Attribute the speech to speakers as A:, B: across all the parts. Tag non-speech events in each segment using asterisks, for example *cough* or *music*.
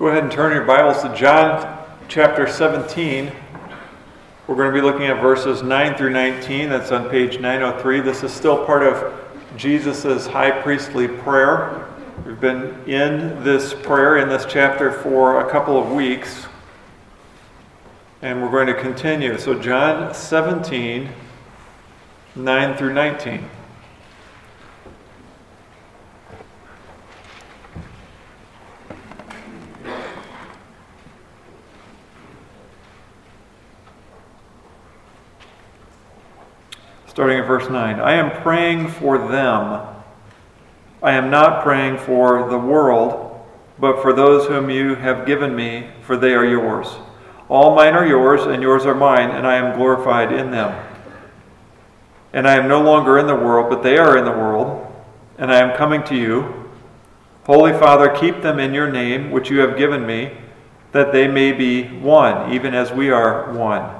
A: Go ahead and turn your Bibles to John chapter 17. We're going to be looking at verses 9 through 19. That's on page 903. This is still part of Jesus' high priestly prayer. We've been in this prayer, in this chapter, for a couple of weeks. And we're going to continue. So, John 17, 9 through 19. starting at verse 9. I am praying for them. I am not praying for the world, but for those whom you have given me, for they are yours. All mine are yours, and yours are mine, and I am glorified in them. And I am no longer in the world, but they are in the world, and I am coming to you. Holy Father, keep them in your name, which you have given me, that they may be one, even as we are one.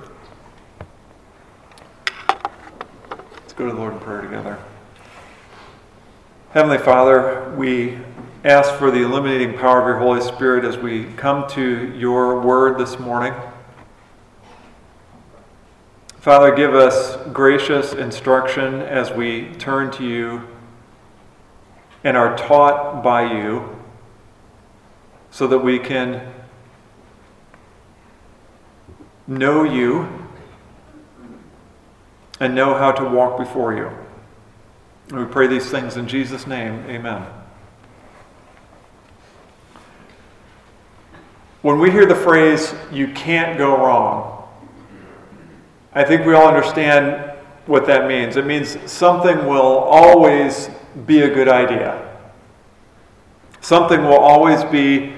A: Go to the Lord in prayer together. Heavenly Father, we ask for the illuminating power of your Holy Spirit as we come to your word this morning. Father, give us gracious instruction as we turn to you and are taught by you so that we can know you and know how to walk before you. And we pray these things in Jesus' name. Amen. When we hear the phrase, you can't go wrong, I think we all understand what that means. It means something will always be a good idea, something will always be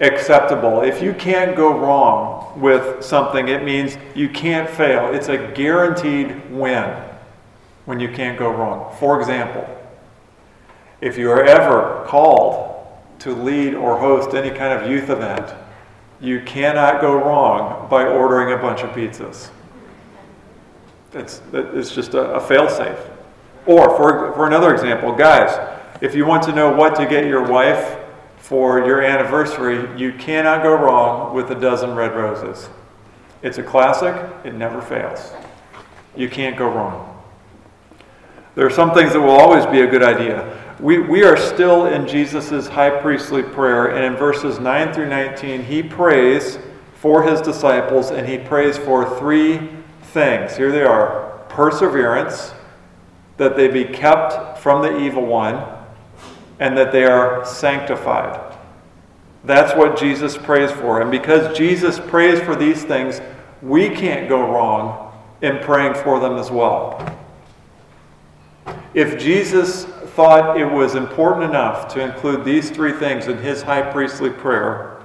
A: acceptable. If you can't go wrong with something, it means you can't fail. It's a guaranteed win when you can't go wrong. For example, if you are ever called to lead or host any kind of youth event, you cannot go wrong by ordering a bunch of pizzas. It's, it's just a, a fail safe. Or, for, for another example, guys, if you want to know what to get your wife for your anniversary, you cannot go wrong with a dozen red roses. It's a classic, it never fails. You can't go wrong. There are some things that will always be a good idea. We, we are still in Jesus' high priestly prayer, and in verses 9 through 19, he prays for his disciples, and he prays for three things. Here they are perseverance, that they be kept from the evil one and that they are sanctified. That's what Jesus prays for. And because Jesus prays for these things, we can't go wrong in praying for them as well. If Jesus thought it was important enough to include these three things in his high priestly prayer,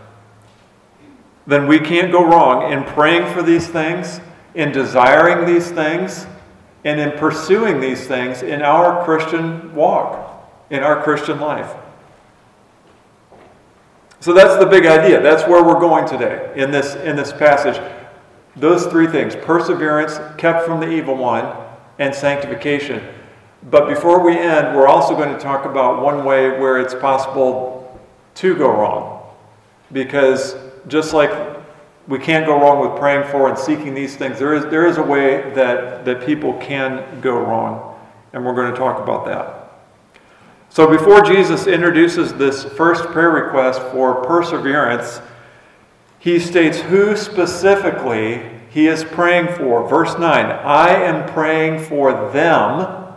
A: then we can't go wrong in praying for these things, in desiring these things, and in pursuing these things in our Christian walk in our Christian life. So that's the big idea. That's where we're going today in this, in this passage. Those three things perseverance, kept from the evil one, and sanctification. But before we end, we're also going to talk about one way where it's possible to go wrong. Because just like we can't go wrong with praying for and seeking these things, there is, there is a way that, that people can go wrong. And we're going to talk about that. So before Jesus introduces this first prayer request for perseverance, he states who specifically he is praying for. Verse 9 I am praying for them.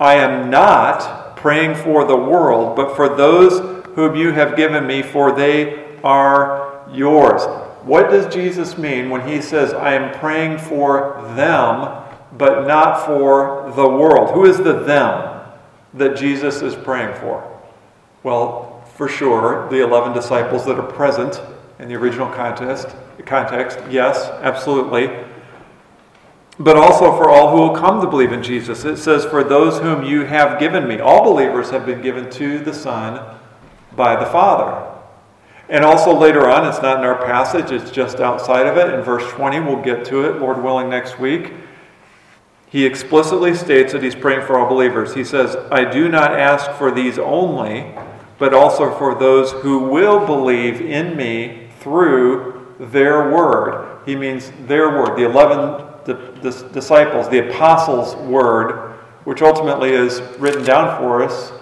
A: I am not praying for the world, but for those whom you have given me, for they are yours. What does Jesus mean when he says, I am praying for them, but not for the world? Who is the them that Jesus is praying for? Well, for sure, the 11 disciples that are present in the original context, context yes, absolutely. But also for all who will come to believe in Jesus. It says, For those whom you have given me. All believers have been given to the Son by the Father. And also later on, it's not in our passage, it's just outside of it. In verse 20, we'll get to it, Lord willing, next week. He explicitly states that he's praying for all believers. He says, I do not ask for these only, but also for those who will believe in me through their word. He means their word, the 11 disciples, the apostles' word, which ultimately is written down for us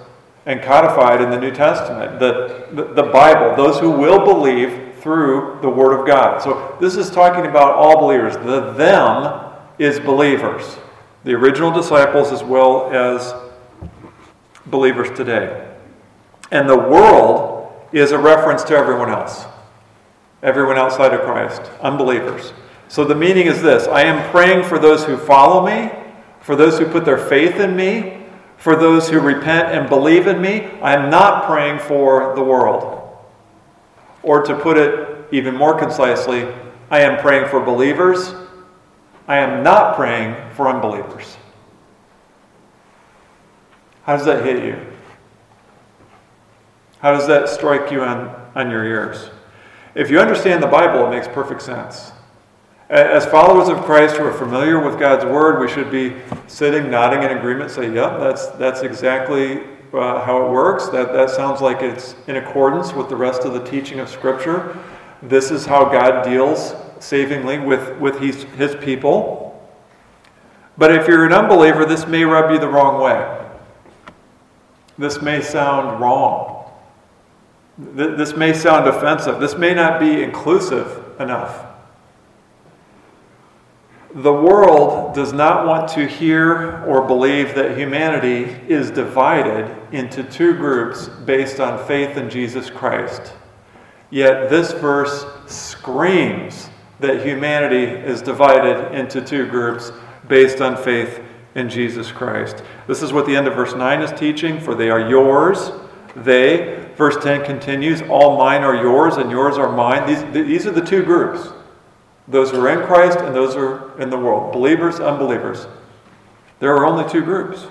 A: and codified in the New Testament, the, the, the, Bible, those who will believe through the Word of God. So this is talking about all believers. The them is believers, the original disciples as well as believers today. And the world is a reference to everyone else, everyone outside of Christ, unbelievers. So the meaning is this I am praying for those who follow me, for those who put their faith in me, for those who repent and believe in me. I am not praying for the world. Or to put it even more concisely, I am praying for believers. I am not praying for unbelievers. How does that hit you? How does that strike you on, on your ears? If you understand the Bible, it makes perfect sense. As followers of Christ who are familiar with God's Word, we should be sitting, nodding in agreement, say, Yep, that's, that's exactly uh, how it works. That, that sounds like it's in accordance with the rest of the teaching of Scripture. This is how God deals savingly with, with his, his people. But if you're an unbeliever, this may rub you the wrong way. This may sound wrong. This may sound offensive. This may not be inclusive enough. The world does not want to hear or believe that humanity is divided into two groups based on faith in Jesus Christ. Yet this verse screams that humanity is divided into two groups based on faith in Jesus Christ. This is what the end of verse 9 is teaching for they are yours. They, verse 10 continues, all mine are yours and yours are mine. These, these are the two groups those who are in Christ and those who are in the world, believers, unbelievers. There are only two groups.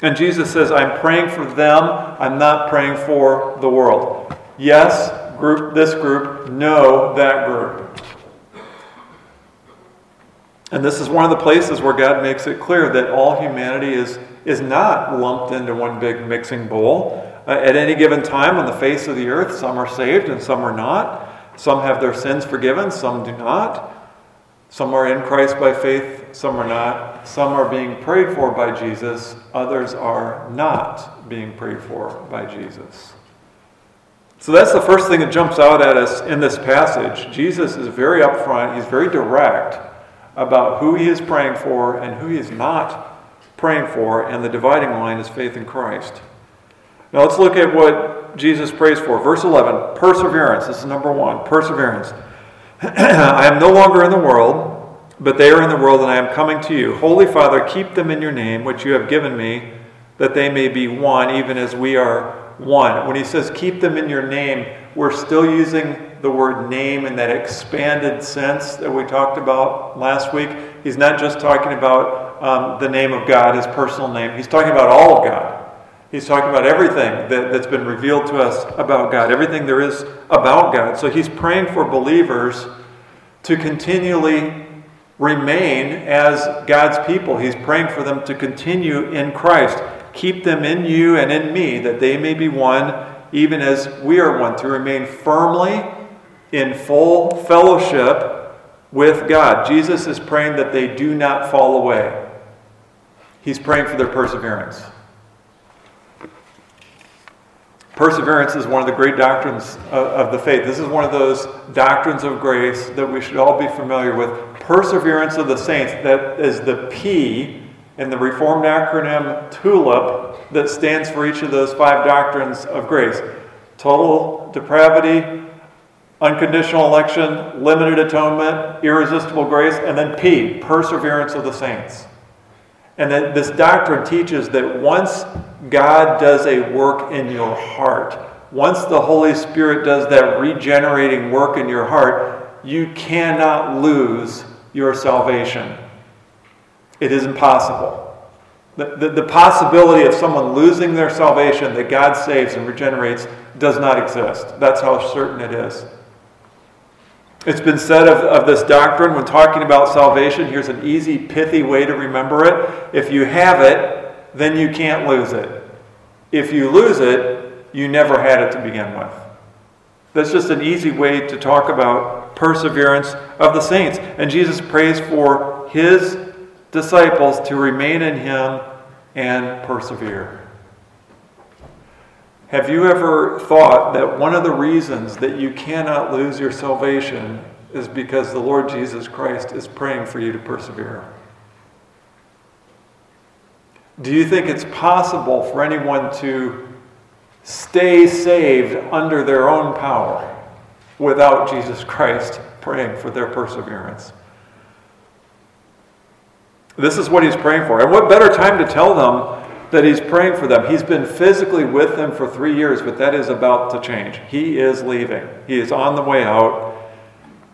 A: And Jesus says, I'm praying for them, I'm not praying for the world. Yes, group this group, know that group. And this is one of the places where God makes it clear that all humanity is, is not lumped into one big mixing bowl. Uh, at any given time on the face of the earth, some are saved and some are not. Some have their sins forgiven, some do not. Some are in Christ by faith, some are not. Some are being prayed for by Jesus, others are not being prayed for by Jesus. So that's the first thing that jumps out at us in this passage. Jesus is very upfront, he's very direct about who he is praying for and who he is not praying for, and the dividing line is faith in Christ. Now let's look at what Jesus prays for. Verse 11 perseverance. This is number one perseverance. *clears throat* I am no longer in the world, but they are in the world, and I am coming to you. Holy Father, keep them in your name, which you have given me, that they may be one, even as we are one. When he says keep them in your name, we're still using the word name in that expanded sense that we talked about last week. He's not just talking about um, the name of God, his personal name, he's talking about all of God. He's talking about everything that, that's been revealed to us about God, everything there is about God. So he's praying for believers to continually remain as God's people. He's praying for them to continue in Christ. Keep them in you and in me, that they may be one, even as we are one, to remain firmly in full fellowship with God. Jesus is praying that they do not fall away. He's praying for their perseverance. Perseverance is one of the great doctrines of, the faith. This is one of those doctrines of grace that we should all be familiar with. Perseverance of the saints, that is the P in the Reformed acronym TULIP that stands for each of those five doctrines of grace total depravity, unconditional election, limited atonement, irresistible grace, and then P, perseverance of the saints. And that this doctrine teaches that once God does a work in your heart, once the Holy Spirit does that regenerating work in your heart, you cannot lose your salvation. It is impossible. The, the, the, possibility of someone losing their salvation that God saves and regenerates does not exist. That's how certain it is. It's been said of, of this doctrine when talking about salvation. Here's an easy, pithy way to remember it. If you have it, then you can't lose it. If you lose it, you never had it to begin with. That's just an easy way to talk about perseverance of the saints. And Jesus prays for his disciples to remain in him and persevere. Have you ever thought that one of the reasons that you cannot lose your salvation is because the Lord Jesus Christ is praying for you to persevere? Do you think it's possible for anyone to stay saved under their own power without Jesus Christ praying for their perseverance? This is what he's praying for. And what better time to tell them that he's praying for them. He's been physically with them for three years, but that is about to change. He is leaving, he is on the way out.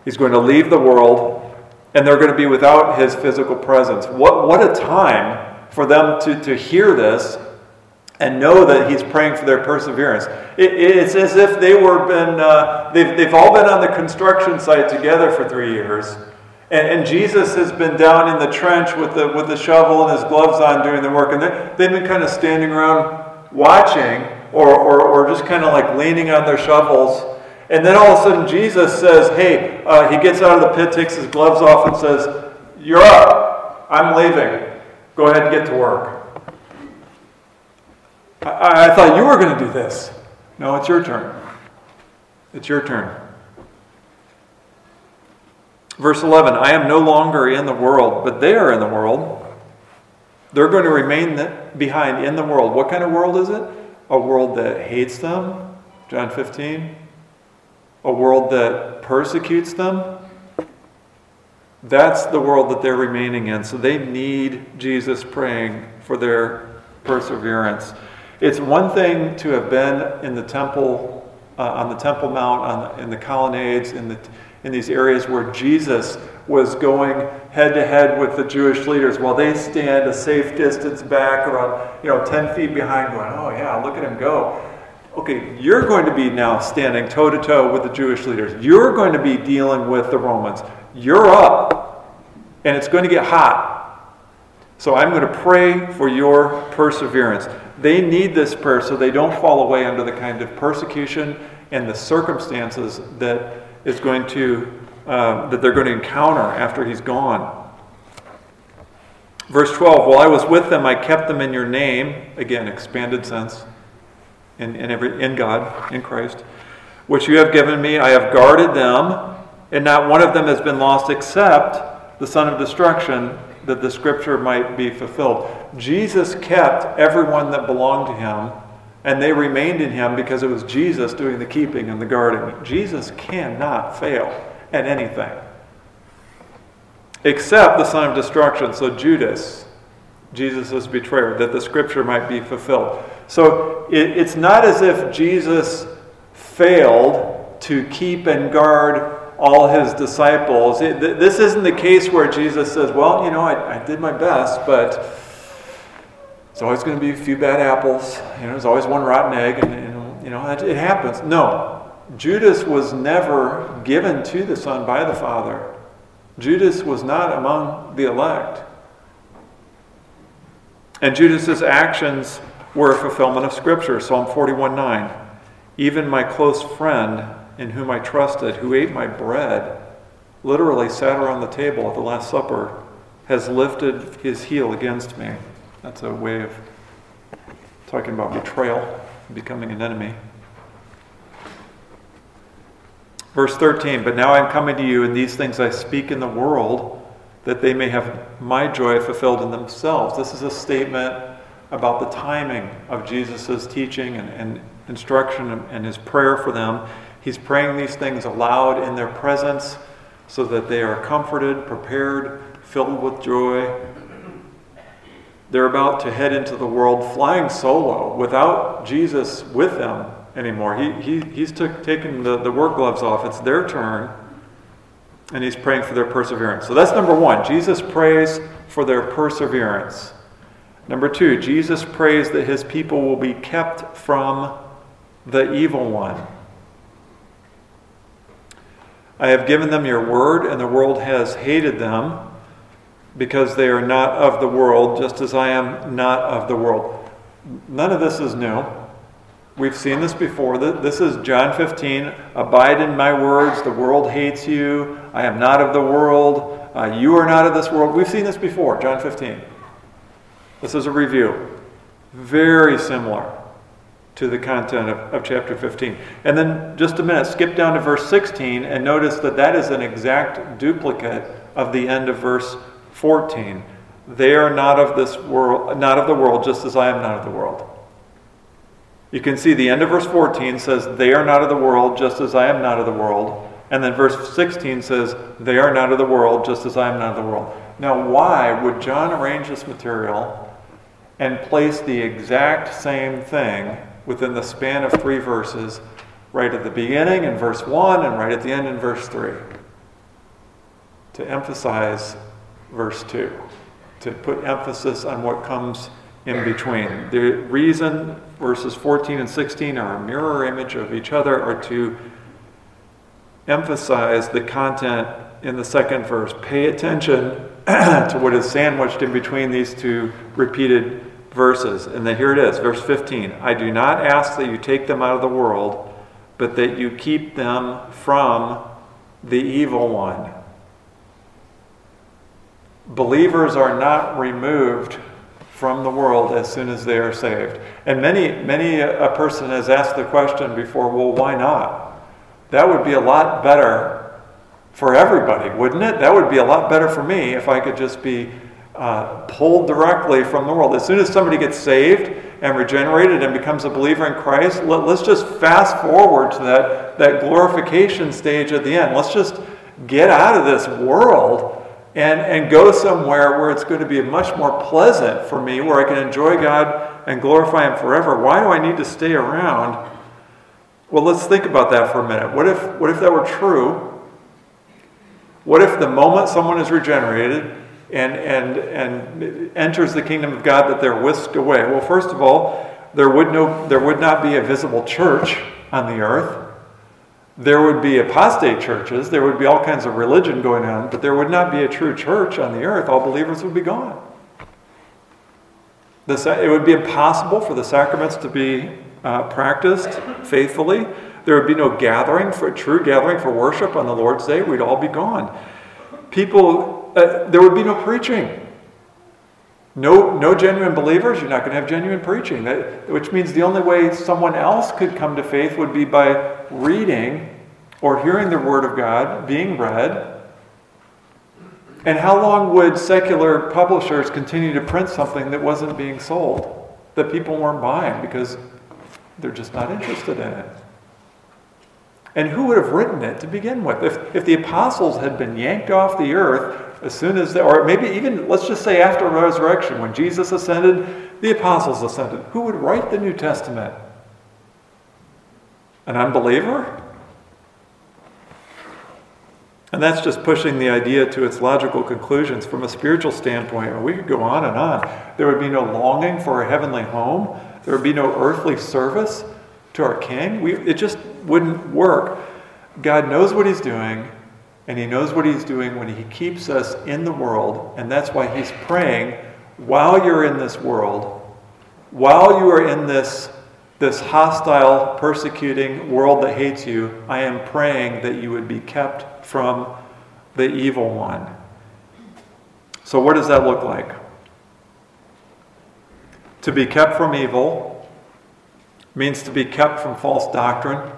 A: He's going to leave the world, and they're going to be without his physical presence. What, what a time for them to, to hear this and know that he's praying for their perseverance. It, it's as if they were been, uh, they've, they've all been on the construction site together for three years and, and, Jesus has been down in the trench with the, with the shovel and his gloves on doing the work. And they've been kind of standing around watching or, or, or just kind of like leaning on their shovels. And then all of a sudden, Jesus says, Hey, uh, he gets out of the pit, takes his gloves off, and says, You're up. I'm leaving. Go ahead and get to work. I, I thought you were going to do this. No, it's your turn. It's your turn. Verse 11 I am no longer in the world, but they are in the world. They're going to remain behind in the world. What kind of world is it? A world that hates them, John 15. A world that persecutes them. That's the world that they're remaining in. So they need Jesus praying for their perseverance. It's one thing to have been in the temple, uh, on the Temple Mount, on in the colonnades, in the in these areas where Jesus was going head to head with the Jewish leaders while they stand a safe distance back around, you know, 10 feet behind, going, oh, yeah, look at him go. Okay, you're going to be now standing toe to toe with the Jewish leaders. You're going to be dealing with the Romans. You're up, and it's going to get hot. So I'm going to pray for your perseverance. They need this prayer so they don't fall away under the kind of persecution and the circumstances that is going to, uh, that they're going to encounter after he's gone. Verse 12, while I was with them, I kept them in your name. Again, expanded sense in, in, every, in God, in Christ, which you have given me. I have guarded them, and not one of them has been lost except the son of destruction, that the scripture might be fulfilled. Jesus kept everyone that belonged to him and they remained in him because it was Jesus doing the keeping and the guarding. Jesus cannot fail at anything except the sign of destruction. So, Judas, Jesus' betrayer, that the scripture might be fulfilled. So, it, it's not as if Jesus failed to keep and guard all his disciples. It, this isn't the case where Jesus says, Well, you know, I, I did my best, but it's always going to be a few bad apples. You know, there's always one rotten egg, and, and you know it happens. No, Judas was never given to the Son by the Father. Judas was not among the elect. And Judas's actions were a fulfillment of Scripture. Psalm 41 9. Even my close friend, in whom I trusted, who ate my bread, literally sat around the table at the Last Supper, has lifted his heel against me. That's a way of talking about betrayal, becoming an enemy. Verse 13, but now I am coming to you, and these things I speak in the world, that they may have my joy fulfilled in themselves. This is a statement about the timing of Jesus' teaching and, and instruction and his prayer for them. He's praying these things aloud in their presence so that they are comforted, prepared, filled with joy, they're about to head into the world flying solo without Jesus with them anymore. He, he, he's took, taken the, the work gloves off. It's their turn, and he's praying for their perseverance. So that's number one. Jesus prays for their perseverance. Number two, Jesus prays that his people will be kept from the evil one. I have given them your word, and the world has hated them because they are not of the world, just as I am not of the world. None of this is new. We've seen this before. This is John 15. Abide in my words. The world hates you. I am not of the world. Uh, you are not of this world. We've seen this before, John 15. This is a review. Very similar to the content of, of chapter 15. And then, just a minute, skip down to verse 16 and notice that that is an exact duplicate of the end of verse 14. They are not of this world, not of the world, just as I am not of the world. You can see the end of verse 14 says, They are not of the world, just as I am not of the world. And then verse 16 says, They are not of the world, just as I am not of the world. Now, why would John arrange this material and place the exact same thing within the span of three verses, right at the beginning in verse 1 and right at the end in verse 3? To emphasize verse 2, to put emphasis on what comes in between. The reason verses 14 and 16 are a mirror image of each other are to emphasize the content in the second verse. Pay attention *clears throat* to what is sandwiched in between these two repeated verses. And then here it is, verse 15. I do not ask that you take them out of the world, but that you keep them from the evil one. Believers are not removed from the world as soon as they are saved. And many, many a person has asked the question before, well, why not? That would be a lot better for everybody, wouldn't it? That would be a lot better for me if I could just be uh, pulled directly from the world. As soon as somebody gets saved and regenerated and becomes a believer in Christ, let, us just fast forward to that, that glorification stage at the end. Let's just get out of this world and, and go somewhere where it's going to be much more pleasant for me, where I can enjoy God and glorify Him forever. Why do I need to stay around? Well, let's think about that for a minute. What if, what if that were true? What if the moment someone is regenerated and, and, and enters the kingdom of God that they're whisked away? Well, first of all, there would, no, there would not be a visible church on the earth there would be apostate churches, there would be all kinds of religion going on, but there would not be a true church on the earth. All believers would be gone. it would be impossible for the sacraments to be uh, practiced faithfully. There would be no gathering for true gathering for worship on the Lord's Day. We'd all be gone. People, uh, there would be no preaching. No, no genuine believers, you're not going to have genuine preaching. That, which means the only way someone else could come to faith would be by reading or hearing the Word of God being read. And how long would secular publishers continue to print something that wasn't being sold, that people weren't buying because they're just not interested in it? And who would have written it to begin with? If, if the apostles had been yanked off the earth as soon as, they, or maybe even, let's just say after resurrection, when Jesus ascended, the apostles ascended, who would write the New Testament? An unbeliever? And that's just pushing the idea to its logical conclusions from a spiritual standpoint. We could go on and on. There would be no longing for a heavenly home. There would be no earthly service to our King. We, it just wouldn't work. God knows what He's doing, and He knows what He's doing when He keeps us in the world. And that's why He's praying while you're in this world, while you are in this this hostile, persecuting world that hates you, I am praying that you would be kept from the evil one. So, what does that look like? To be kept from evil means to be kept from false doctrine.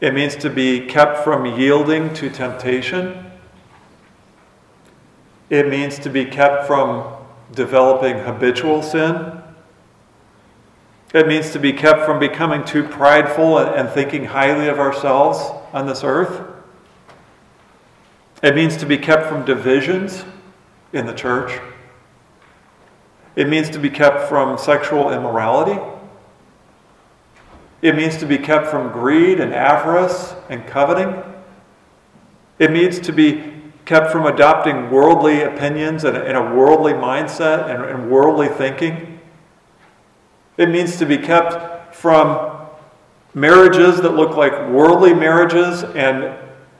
A: It means to be kept from yielding to temptation. It means to be kept from developing habitual sin. It means to be kept from becoming too prideful and thinking highly of ourselves on this earth. It means to be kept from divisions in the church. It means to be kept from sexual immorality. It means to be kept from greed and avarice and coveting. It means to be kept from adopting worldly opinions and, a worldly mindset and, worldly thinking. It means to be kept from marriages that look like worldly marriages and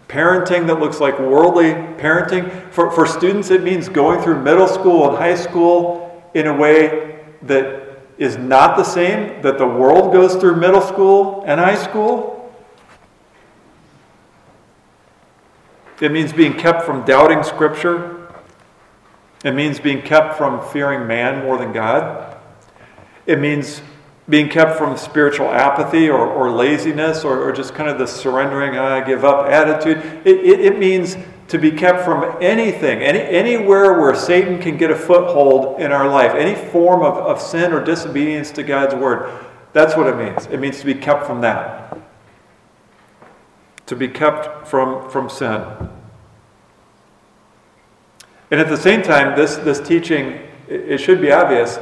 A: parenting that looks like worldly parenting. For, for students, it means going through middle school and high school in a way that is not the same that the world goes through middle school and high school. It means being kept from doubting Scripture. It means being kept from fearing man more than God. It means being kept from spiritual apathy or, or laziness or, or just kind of the surrendering, ah, I give up attitude. It, it, it means to be kept from anything, any, anywhere where Satan can get a foothold in our life, any form of, of sin or disobedience to God's word. That's what it means. It means to be kept from that. To be kept from, from sin. And at the same time, this, this teaching, it should be obvious,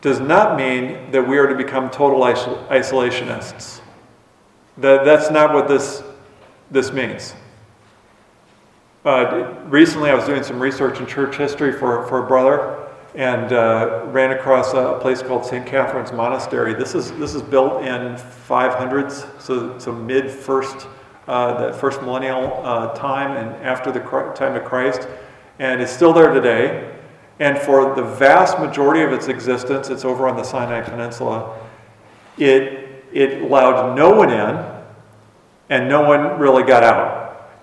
A: does not mean that we are to become total isolationists. That, that's not what this, this means. Uh, recently, I was doing some research in church history for, for a brother and uh, ran across a, place called St. Catherine's Monastery. This is, this is built in 500s, so, so mid first, uh, that first millennial uh, time and after the time of Christ. And it's still there today. And for the vast majority of its existence, it's over on the Sinai Peninsula. It, it allowed no one in, and no one really got out.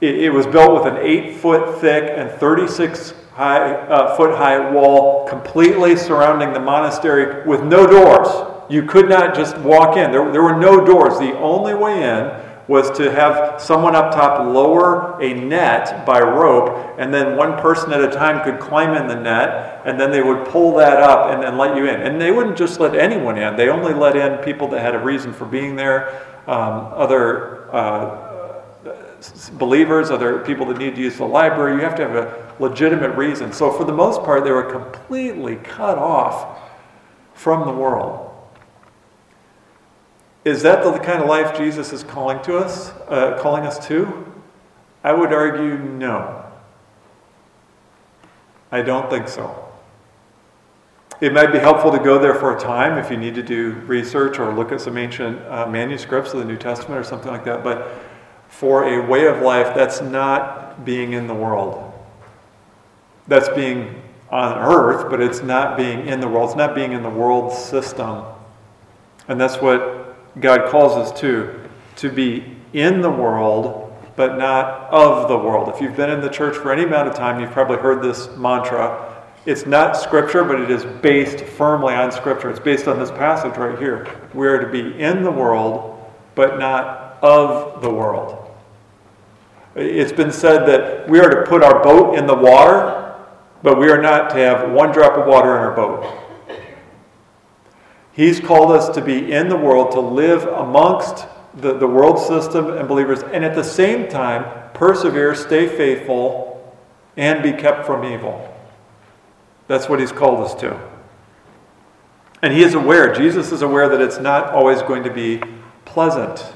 A: It, it was built with an eight foot thick and 36 high, uh, foot high wall completely surrounding the monastery with no doors. You could not just walk in, there, there were no doors. The only way in was to have someone up top lower a net by rope, and then one person at a time could climb in the net, and then they would pull that up and, and let you in. And they wouldn't just let anyone in, they only let in people that had a reason for being there, um, other. Uh, believers, other people that need to use the library. You have to have a legitimate reason. So, for the most part, they were completely cut off from the world. Is that the kind of life Jesus is calling to us, uh, calling us to? I would argue no. I don't think so. It might be helpful to go there for a time if you need to do research or look at some ancient uh, manuscripts of the New Testament or something like that. But for a way of life that's not being in the world. That's being on earth, but it's not being in the world. It's not being in the world system. And that's what God calls us to to be in the world, but not of the world. If you've been in the church for any amount of time, you've probably heard this mantra. It's not scripture, but it is based firmly on scripture. It's based on this passage right here. We are to be in the world, but not of the world. It's been said that we are to put our boat in the water, but we are not to have one drop of water in our boat. He's called us to be in the world, to live amongst the, the world system and believers, and at the same time, persevere, stay faithful, and be kept from evil. That's what he's called us to. And he is aware, Jesus is aware that it's not always going to be pleasant.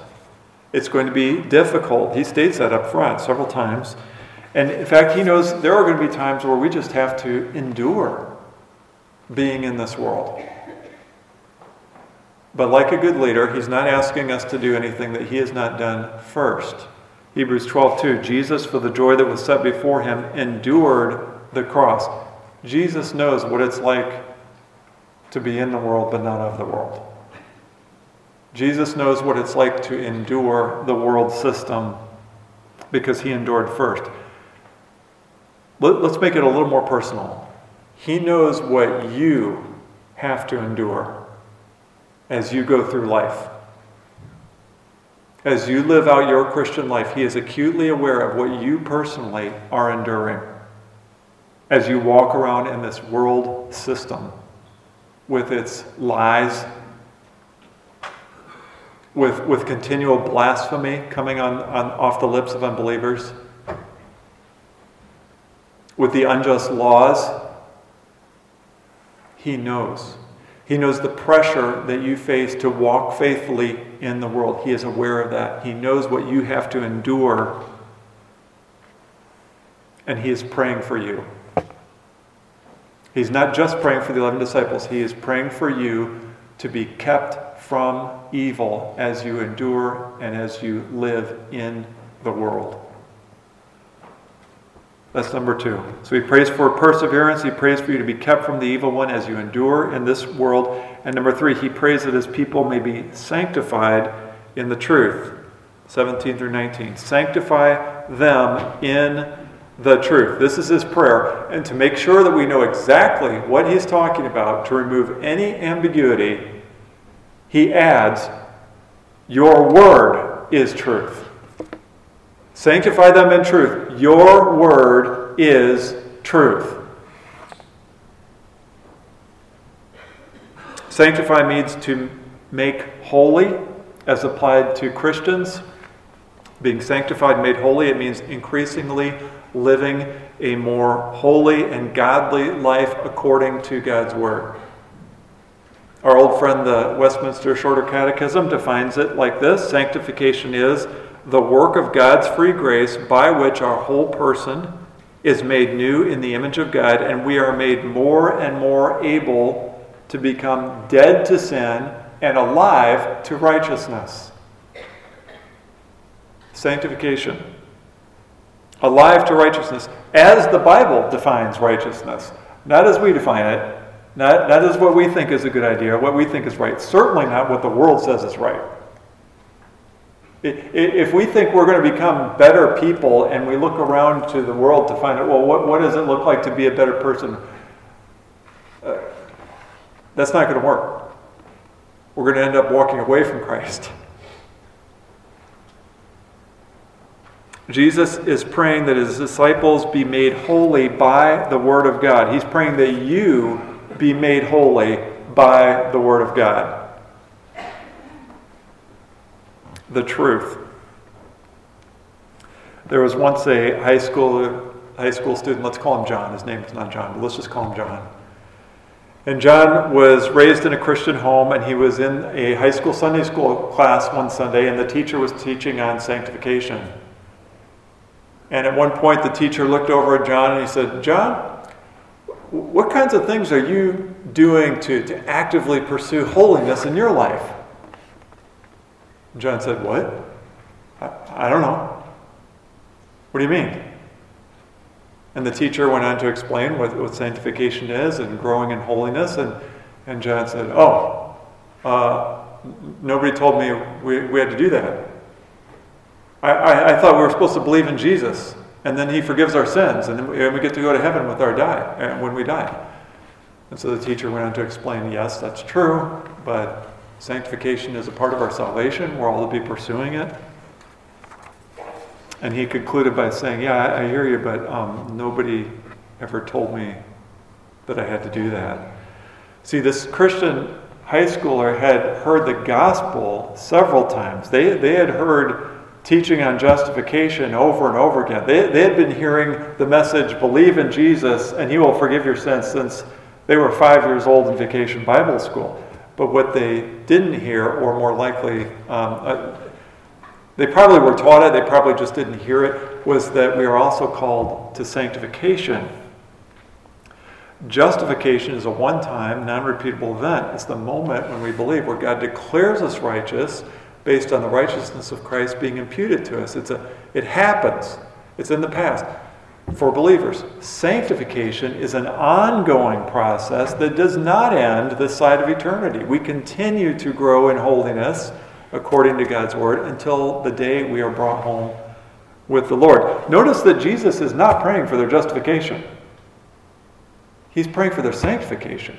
A: It's going to be difficult. He states that up front several times. And in fact, he knows there are going to be times where we just have to endure being in this world. But like a good leader, he's not asking us to do anything that he has not done first. Hebrews 12, 2. Jesus, for the joy that was set before him, endured the cross. Jesus knows what it's like to be in the world but not of the world. Jesus knows what it's like to endure the world system because he endured first. Let, us make it a little more personal. He knows what you have to endure as you go through life. As you live out your Christian life, He is acutely aware of what you personally are enduring as you walk around in this world system with its lies, with, with continual blasphemy coming on, on, off the lips of unbelievers, with the unjust laws. He knows. He knows the pressure that you face to walk faithfully in the world. He is aware of that. He knows what you have to endure. And He is praying for you. He's not just praying for the 11 disciples, He is praying for you to be kept from evil as you endure and as you live in the world. That's number two. So he prays for perseverance. He prays for you to be kept from the evil one as you endure in this world. And number three, he prays that his people may be sanctified in the truth. 17 through 19. Sanctify them in the truth. This is his prayer. And to make sure that we know exactly what he's talking about, to remove any ambiguity, he adds, Your word is truth. Sanctify them in truth. Your word is truth. Sanctify means to make holy as applied to Christians. Being sanctified, made holy, it means increasingly living a more holy and godly life according to God's Word. Our old friend, the Westminster Shorter Catechism, defines it like this Sanctification is the work of God's free grace by which our whole person is made new in the image of God, and we are made more and more able to become dead to sin and alive to righteousness. Sanctification. Alive to righteousness, as the Bible defines righteousness, not as we define it, not, not as what we think is a good idea, what we think is right, certainly not what the world says is right. If we think we're going to become better people and we look around to the world to find out, well, what, what does it look like to be a better person? Uh, that's not going to work. We're going to end up walking away from Christ. Jesus is praying that his disciples be made holy by the Word of God. He's praying that you be made holy by the Word of God the truth. There was once a high school high school student, let's call him John. His name is not John, but let's just call him John. And John was raised in a Christian home, and he was in a high school Sunday school class one Sunday, and the teacher was teaching on sanctification. And at one point, the teacher looked over at John and he said, John, what kinds of things are you doing to, to actively pursue holiness in your life? John said, What? I, I don't know. What do you mean? And the teacher went on to explain what, what sanctification is and growing in holiness. And, and John said, Oh, uh, nobody told me we, we had to do that. I, I, I, thought we were supposed to believe in Jesus, and then He forgives our sins, and we, we get to go to heaven with our die uh, when we die. And so the teacher went on to explain, yes, that's true, but Sanctification is a part of our salvation. We're all to be pursuing it. And he concluded by saying, Yeah, I, I hear you, but um, nobody ever told me that I had to do that. See, this Christian high schooler had heard the gospel several times. They, they had heard teaching on justification over and over again. They, they had been hearing the message, believe in Jesus and he will forgive your sins, since they were five years old in vacation Bible school. But what they didn't hear, or more likely, um, uh, they probably were taught it, they probably just didn't hear it, was that we are also called to sanctification. Justification is a one time, non repeatable event. It's the moment when we believe where God declares us righteous based on the righteousness of Christ being imputed to us. It's a, it happens, it's in the past for believers. Sanctification is an ongoing process that does not end this side of eternity. We continue to grow in holiness according to God's word until the day we are brought home with the Lord. Notice that Jesus is not praying for their justification, He's praying for their sanctification.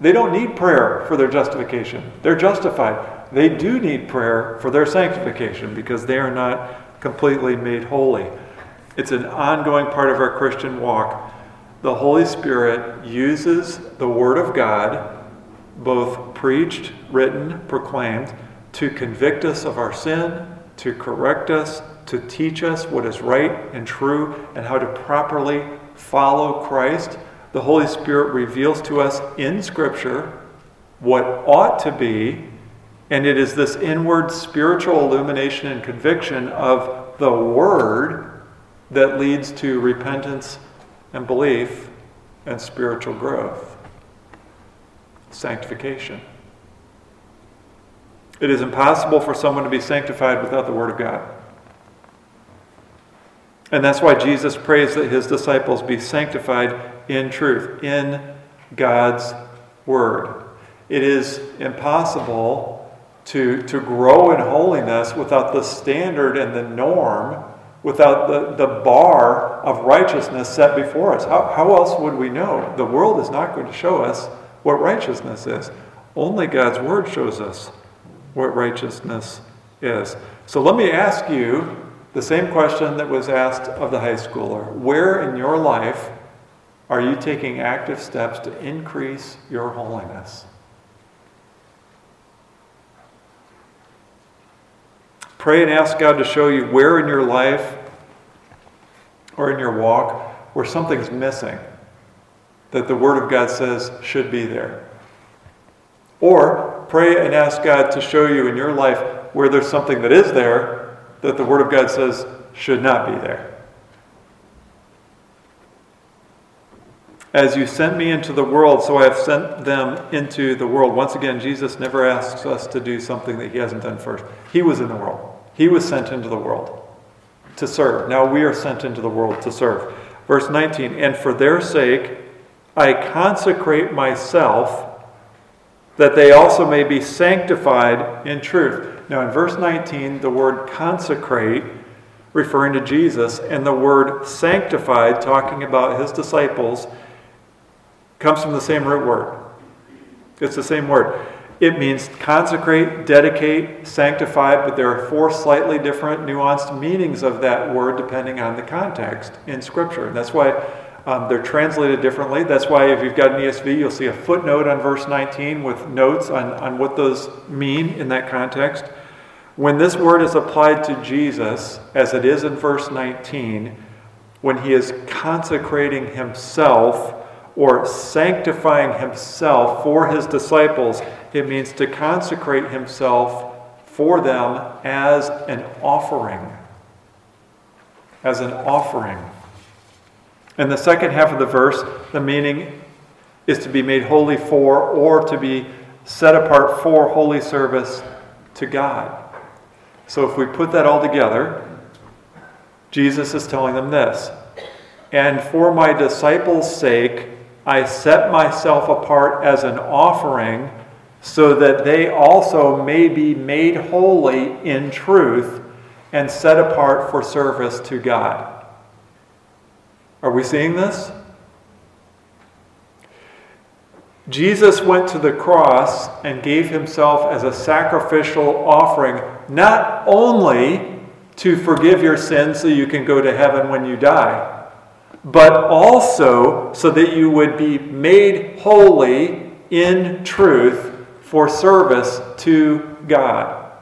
A: They don't need prayer for their justification, they're justified. They do need prayer for their sanctification because they are not completely made holy. It's an ongoing part of our Christian walk. The Holy Spirit uses the Word of God, both preached, written, proclaimed, to convict us of our sin, to correct us, to teach us what is right and true, and how to properly follow Christ. The Holy Spirit reveals to us in Scripture what ought to be, and it is this inward spiritual illumination and conviction of the Word that leads to repentance and belief and spiritual growth, sanctification. It is impossible for someone to be sanctified without the Word of God. And that's why Jesus prays that his disciples be sanctified in truth, in God's Word. It is impossible to, to grow in holiness without the standard and the norm without the, the bar of righteousness set before us. How, how else would we know? The world is not going to show us what righteousness is. Only God's Word shows us what righteousness is. So let me ask you the same question that was asked of the high schooler Where in your life are you taking active steps to increase your holiness? Pray and ask God to show you where in your life or in your walk where something's missing that the Word of God says should be there. Or pray and ask God to show you in your life where there's something that is there that the Word of God says should not be there. As you sent me into the world, so I have sent them into the world. Once again, Jesus never asks us to do something that he hasn't done first. He was in the world, he was sent into the world to serve. Now we are sent into the world to serve. Verse 19, and for their sake I consecrate myself that they also may be sanctified in truth. Now in verse 19, the word consecrate referring to Jesus and the word sanctified talking about his disciples comes from the same root word. It's the same word. It means consecrate, dedicate, sanctify, but there are four slightly different, nuanced meanings of that word depending on the context in Scripture. And that's why um, they're translated differently. That's why if you've got an ESV, you'll see a footnote on verse 19 with notes on, on what those mean in that context. When this word is applied to Jesus, as it is in verse 19, when he is consecrating himself or sanctifying himself for his disciples, it means to consecrate himself for them as an offering. As an offering. In the second half of the verse, the meaning is to be made holy for or to be set apart for holy service to God. So if we put that all together, Jesus is telling them this And for my disciples' sake, I set myself apart as an offering so that they also may be made holy in truth and set apart for service to God. Are we seeing this? Jesus went to the cross and gave himself as a sacrificial offering, not only to forgive your sins so you can go to heaven when you die but also so that you would be made holy in truth for service to God.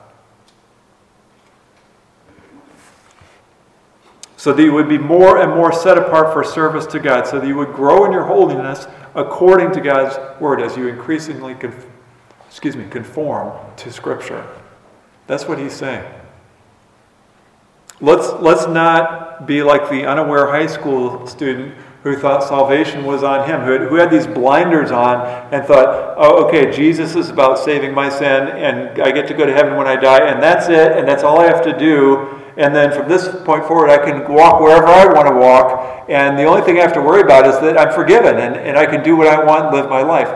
A: So that you would be more and more set apart for service to God, so that you would grow in your holiness according to God's word as you increasingly conf- excuse me, conform to Scripture. That's what he's saying. Let's, let's not be like the unaware high school student who thought salvation was on him, who had, who had these blinders on and thought, oh, okay, Jesus is about saving my sin and I get to go to heaven when I die, and that's it, and that's all I have to do. And then from this point forward, I can walk wherever I want to walk, and the only thing I have to worry about is that I'm forgiven and, and I can do what I want and live my life.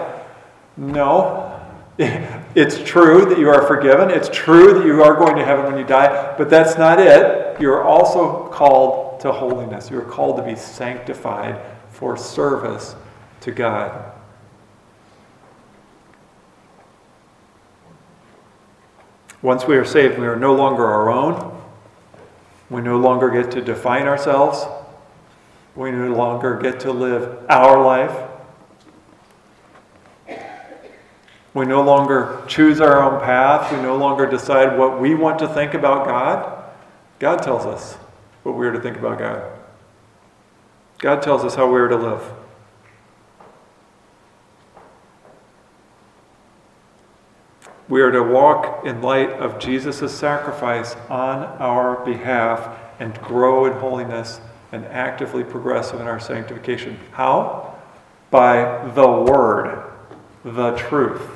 A: No. *laughs* It's true that you are forgiven. It's true that you are going to heaven when you die, but that's not it. You're also called to holiness. You're called to be sanctified for service to God. Once we are saved, we are no longer our own. We no longer get to define ourselves. We no longer get to live our life. We no longer choose our own path. We no longer decide what we want to think about God. God tells us what we are to think about God. God tells us how we are to live. We are to walk in light of Jesus' sacrifice on our behalf and grow in holiness and actively progressive in our sanctification. How? By the Word, the truth.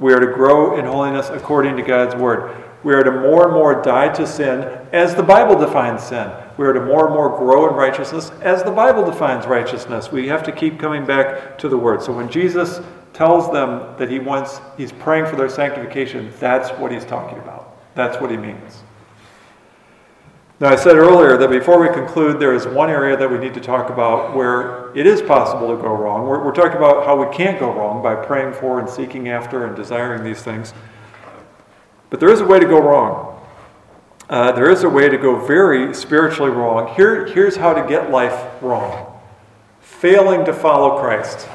A: We are to grow in holiness according to God's Word. We are to more and more die to sin as the Bible defines sin. We are to more and more grow in righteousness as the Bible defines righteousness. We have to keep coming back to the Word. So when Jesus tells them that he wants, he's praying for their sanctification, that's what he's talking about. That's what he means. Now, I said earlier that before we conclude, there is one area that we need to talk about where it is possible to go wrong. We're, we're talking about how we can't go wrong by praying for and seeking after and desiring these things. But there is a way to go wrong. Uh, there is a way to go very spiritually wrong. Here, here's how to get life wrong failing to follow Christ,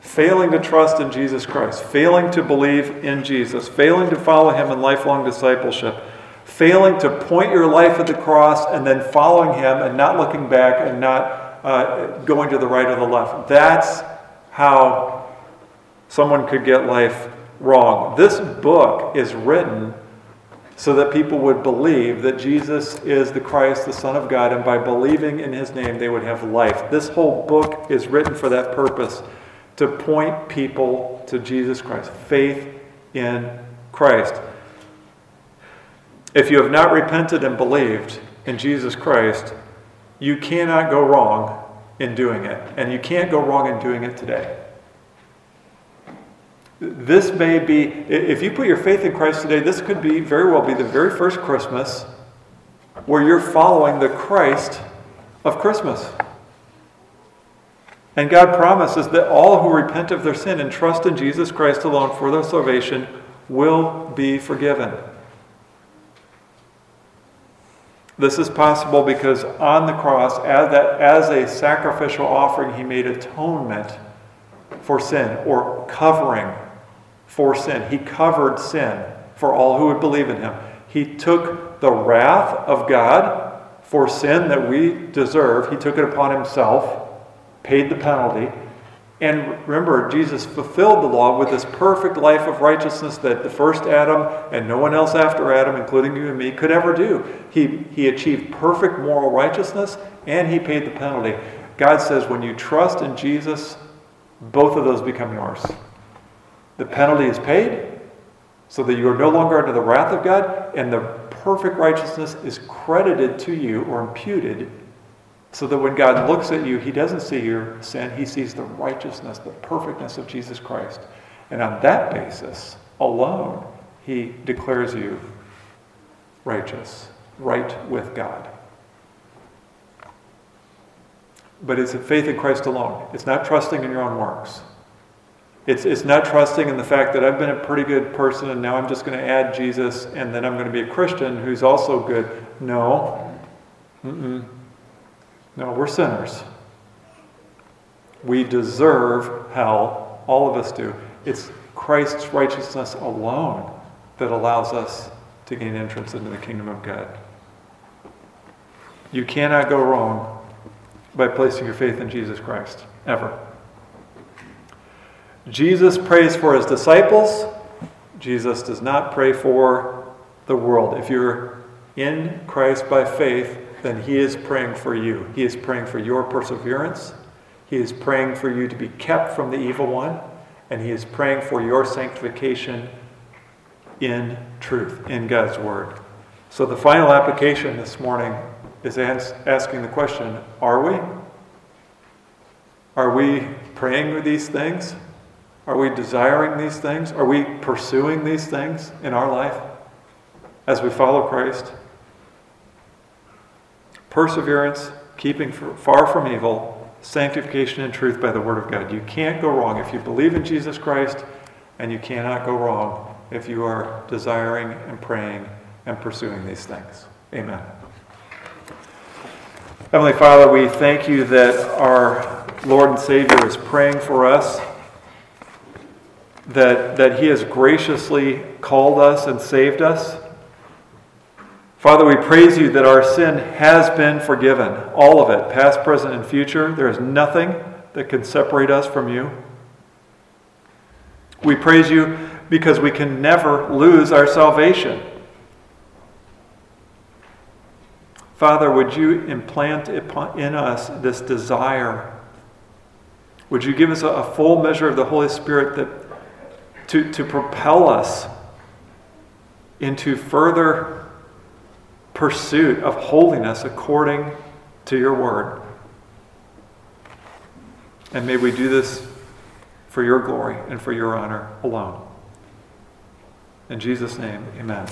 A: failing to trust in Jesus Christ, failing to believe in Jesus, failing to follow Him in lifelong discipleship failing to point your life at the cross and then following him and not looking back and not uh, going to the right or the left. That's how someone could get life wrong. This book is written so that people would believe that Jesus is the Christ, the Son of God, and by believing in his name, they would have life. This whole book is written for that purpose to point people to Jesus Christ, faith in Christ. If you have not repented and believed in Jesus Christ, you cannot go wrong in doing it. And you can't go wrong in doing it today. This may be, if you put your faith in Christ today, this could be very well be the very first Christmas where you're following the Christ of Christmas. And God promises that all who repent of their sin and trust in Jesus Christ alone for their salvation will be forgiven. This is possible because on the cross, as, that, as a sacrificial offering, he made atonement for sin or covering for sin. He covered sin for all who would believe in him. He took the wrath of God for sin that we deserve, he took it upon himself, paid the penalty, and remember, Jesus fulfilled the law with this perfect life of righteousness that the first Adam and no one else after Adam, including you and me, could ever do. He, he achieved perfect moral righteousness and he paid the penalty. God says when you trust in Jesus, both of those become yours. The penalty is paid so that you are no longer under the wrath of God, and the perfect righteousness is credited to you or imputed so that when God looks at you, he doesn't see your sin, he sees the righteousness, the perfectness of Jesus Christ. And on that basis alone, he declares you righteous, right with God. But it's a faith in Christ alone. It's not trusting in your own works. It's, it's not trusting in the fact that I've been a pretty good person and now I'm just going to add Jesus and then I'm going to be a Christian who's also good. No. Mm-mm. No, we're sinners. We deserve hell. All of us do. It's Christ's righteousness alone that allows us to gain entrance into the kingdom of God. You cannot go wrong by placing your faith in Jesus Christ, ever. Jesus prays for his disciples. Jesus does not pray for the world. If you're in Christ by faith, then He is praying for you. He is praying for your perseverance. He is praying for you to be kept from the evil one. And He is praying for your sanctification in truth, in God's Word. So the final application this morning is asking the question Are we? Are we praying with these things? Are we desiring these things? Are we pursuing these things in our life as we follow Christ? Perseverance, keeping far from evil, sanctification and truth by the Word of God. You can't go wrong if you believe in Jesus Christ, and you cannot go wrong if you are desiring and praying and pursuing these things. Amen. Heavenly Father, we thank you that our Lord and Savior is praying for us, that, that He has graciously called us and saved us. Father, we praise you that our sin has been forgiven, all of it, past, present, and future. There is nothing that can separate us from you. We praise you because we can never lose our salvation. Father, would you implant in us this desire? Would you give us a full measure of the Holy Spirit that, to, to propel us into further pursuit of holiness according to your word? And may we do this for your glory and for your honor alone. In Jesus' name, amen.